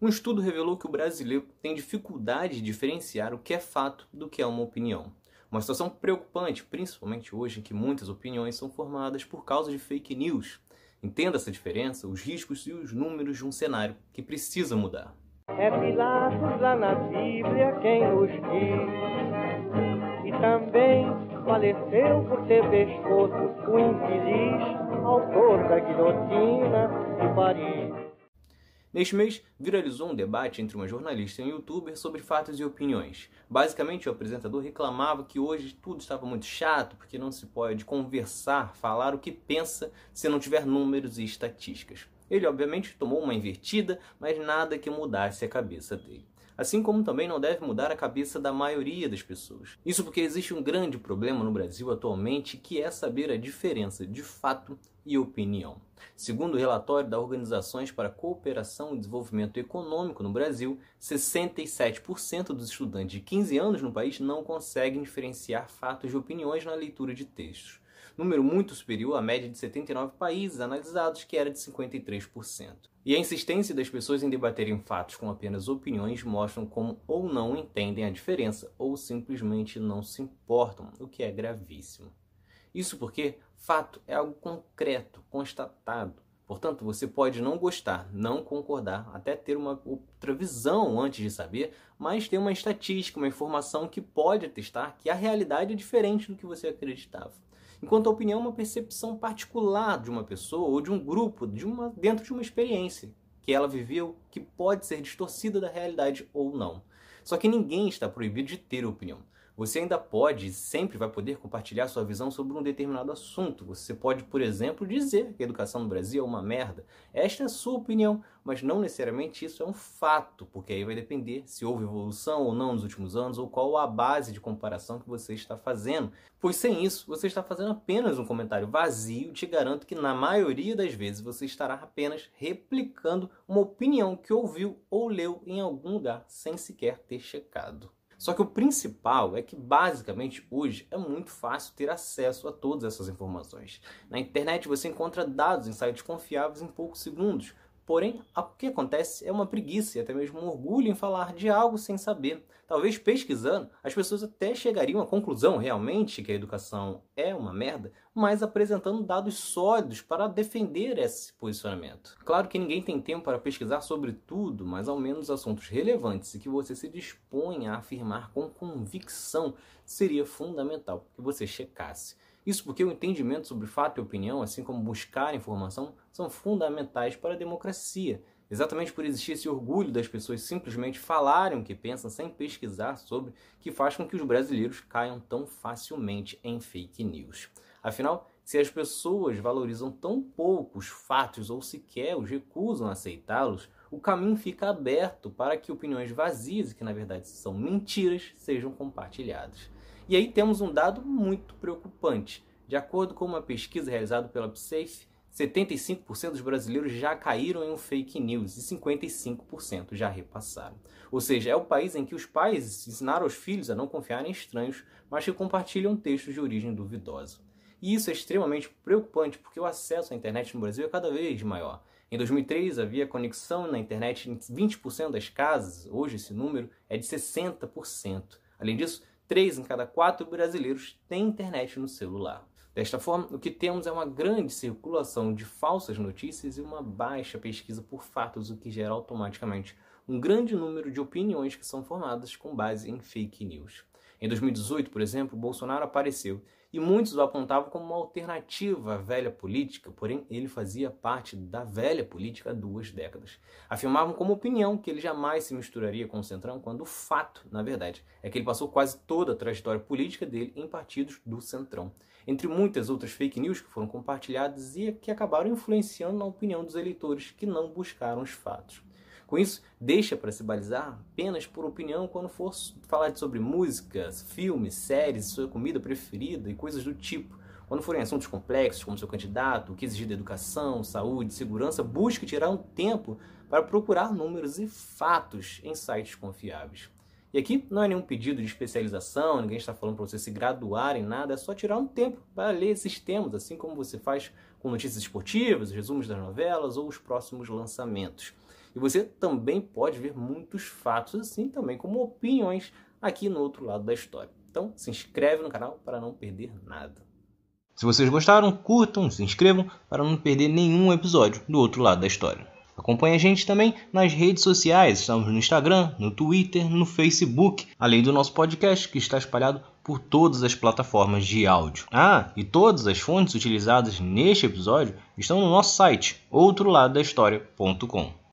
Um estudo revelou que o brasileiro tem dificuldade de diferenciar o que é fato do que é uma opinião. Uma situação preocupante, principalmente hoje em que muitas opiniões são formadas por causa de fake news. Entenda essa diferença, os riscos e os números de um cenário que precisa mudar. É Pilatos lá na Bíblia quem nos diz. E também faleceu por ter pescoço o infeliz autor da guilhotina de Paris. Neste mês, viralizou um debate entre uma jornalista e um youtuber sobre fatos e opiniões. Basicamente, o apresentador reclamava que hoje tudo estava muito chato, porque não se pode conversar, falar o que pensa se não tiver números e estatísticas. Ele, obviamente, tomou uma invertida, mas nada que mudasse a cabeça dele assim como também não deve mudar a cabeça da maioria das pessoas. Isso porque existe um grande problema no Brasil atualmente que é saber a diferença de fato e opinião. Segundo o relatório da Organizações para a Cooperação e Desenvolvimento Econômico no Brasil, 67% dos estudantes de 15 anos no país não conseguem diferenciar fatos de opiniões na leitura de textos número muito superior à média de 79 países analisados, que era de 53%. E a insistência das pessoas em debaterem fatos com apenas opiniões mostram como ou não entendem a diferença ou simplesmente não se importam, o que é gravíssimo. Isso porque fato é algo concreto, constatado. Portanto, você pode não gostar, não concordar, até ter uma outra visão antes de saber, mas ter uma estatística, uma informação que pode atestar que a realidade é diferente do que você acreditava enquanto a opinião é uma percepção particular de uma pessoa ou de um grupo, de uma, dentro de uma experiência que ela viveu, que pode ser distorcida da realidade ou não. Só que ninguém está proibido de ter opinião. Você ainda pode sempre vai poder compartilhar sua visão sobre um determinado assunto. Você pode, por exemplo, dizer que a educação no Brasil é uma merda. Esta é a sua opinião, mas não necessariamente isso é um fato, porque aí vai depender se houve evolução ou não nos últimos anos ou qual a base de comparação que você está fazendo. Pois sem isso, você está fazendo apenas um comentário vazio. Te garanto que na maioria das vezes você estará apenas replicando uma opinião que ouviu ou leu em algum lugar sem sequer ter checado. Só que o principal é que basicamente hoje é muito fácil ter acesso a todas essas informações. Na internet você encontra dados em sites confiáveis em poucos segundos. Porém, o que acontece é uma preguiça e até mesmo um orgulho em falar de algo sem saber. Talvez pesquisando, as pessoas até chegariam à conclusão realmente que a educação é uma merda, mas apresentando dados sólidos para defender esse posicionamento. Claro que ninguém tem tempo para pesquisar sobre tudo, mas ao menos assuntos relevantes e que você se dispõe a afirmar com convicção seria fundamental que você checasse. Isso porque o entendimento sobre fato e opinião, assim como buscar informação, são fundamentais para a democracia. Exatamente por existir esse orgulho das pessoas simplesmente falarem o que pensam sem pesquisar sobre, que faz com que os brasileiros caiam tão facilmente em fake news. Afinal, se as pessoas valorizam tão pouco os fatos ou sequer os recusam a aceitá-los, o caminho fica aberto para que opiniões vazias, que na verdade são mentiras, sejam compartilhadas. E aí temos um dado muito preocupante. De acordo com uma pesquisa realizada pela PSAFE, 75% dos brasileiros já caíram em um fake news e 55% já repassaram. Ou seja, é o país em que os pais ensinaram aos filhos a não confiar em estranhos, mas que compartilham textos de origem duvidosa. E isso é extremamente preocupante porque o acesso à internet no Brasil é cada vez maior. Em 2003 havia conexão na internet em 20% das casas, hoje esse número é de 60%. Além disso, 3 em cada 4 brasileiros têm internet no celular. Desta forma, o que temos é uma grande circulação de falsas notícias e uma baixa pesquisa por fatos, o que gera automaticamente um grande número de opiniões que são formadas com base em fake news. Em 2018, por exemplo, Bolsonaro apareceu e muitos o apontavam como uma alternativa à velha política, porém ele fazia parte da velha política há duas décadas. Afirmavam como opinião que ele jamais se misturaria com o Centrão, quando o fato, na verdade, é que ele passou quase toda a trajetória política dele em partidos do Centrão. Entre muitas outras fake news que foram compartilhadas e que acabaram influenciando na opinião dos eleitores que não buscaram os fatos. Com isso, deixa para se balizar apenas por opinião quando for falar sobre músicas, filmes, séries, sua comida preferida e coisas do tipo. Quando forem assuntos complexos, como seu candidato, o que exigir da educação, saúde, segurança, busque tirar um tempo para procurar números e fatos em sites confiáveis. E aqui não é nenhum pedido de especialização, ninguém está falando para você se graduar em nada, é só tirar um tempo para ler esses temas, assim como você faz com notícias esportivas, resumos das novelas ou os próximos lançamentos. E você também pode ver muitos fatos assim também como opiniões aqui no outro lado da história. Então se inscreve no canal para não perder nada. Se vocês gostaram, curtam, se inscrevam para não perder nenhum episódio do outro lado da história. Acompanhe a gente também nas redes sociais, estamos no Instagram, no Twitter, no Facebook, além do nosso podcast que está espalhado por todas as plataformas de áudio. Ah, e todas as fontes utilizadas neste episódio estão no nosso site, outroladodahistoria.com.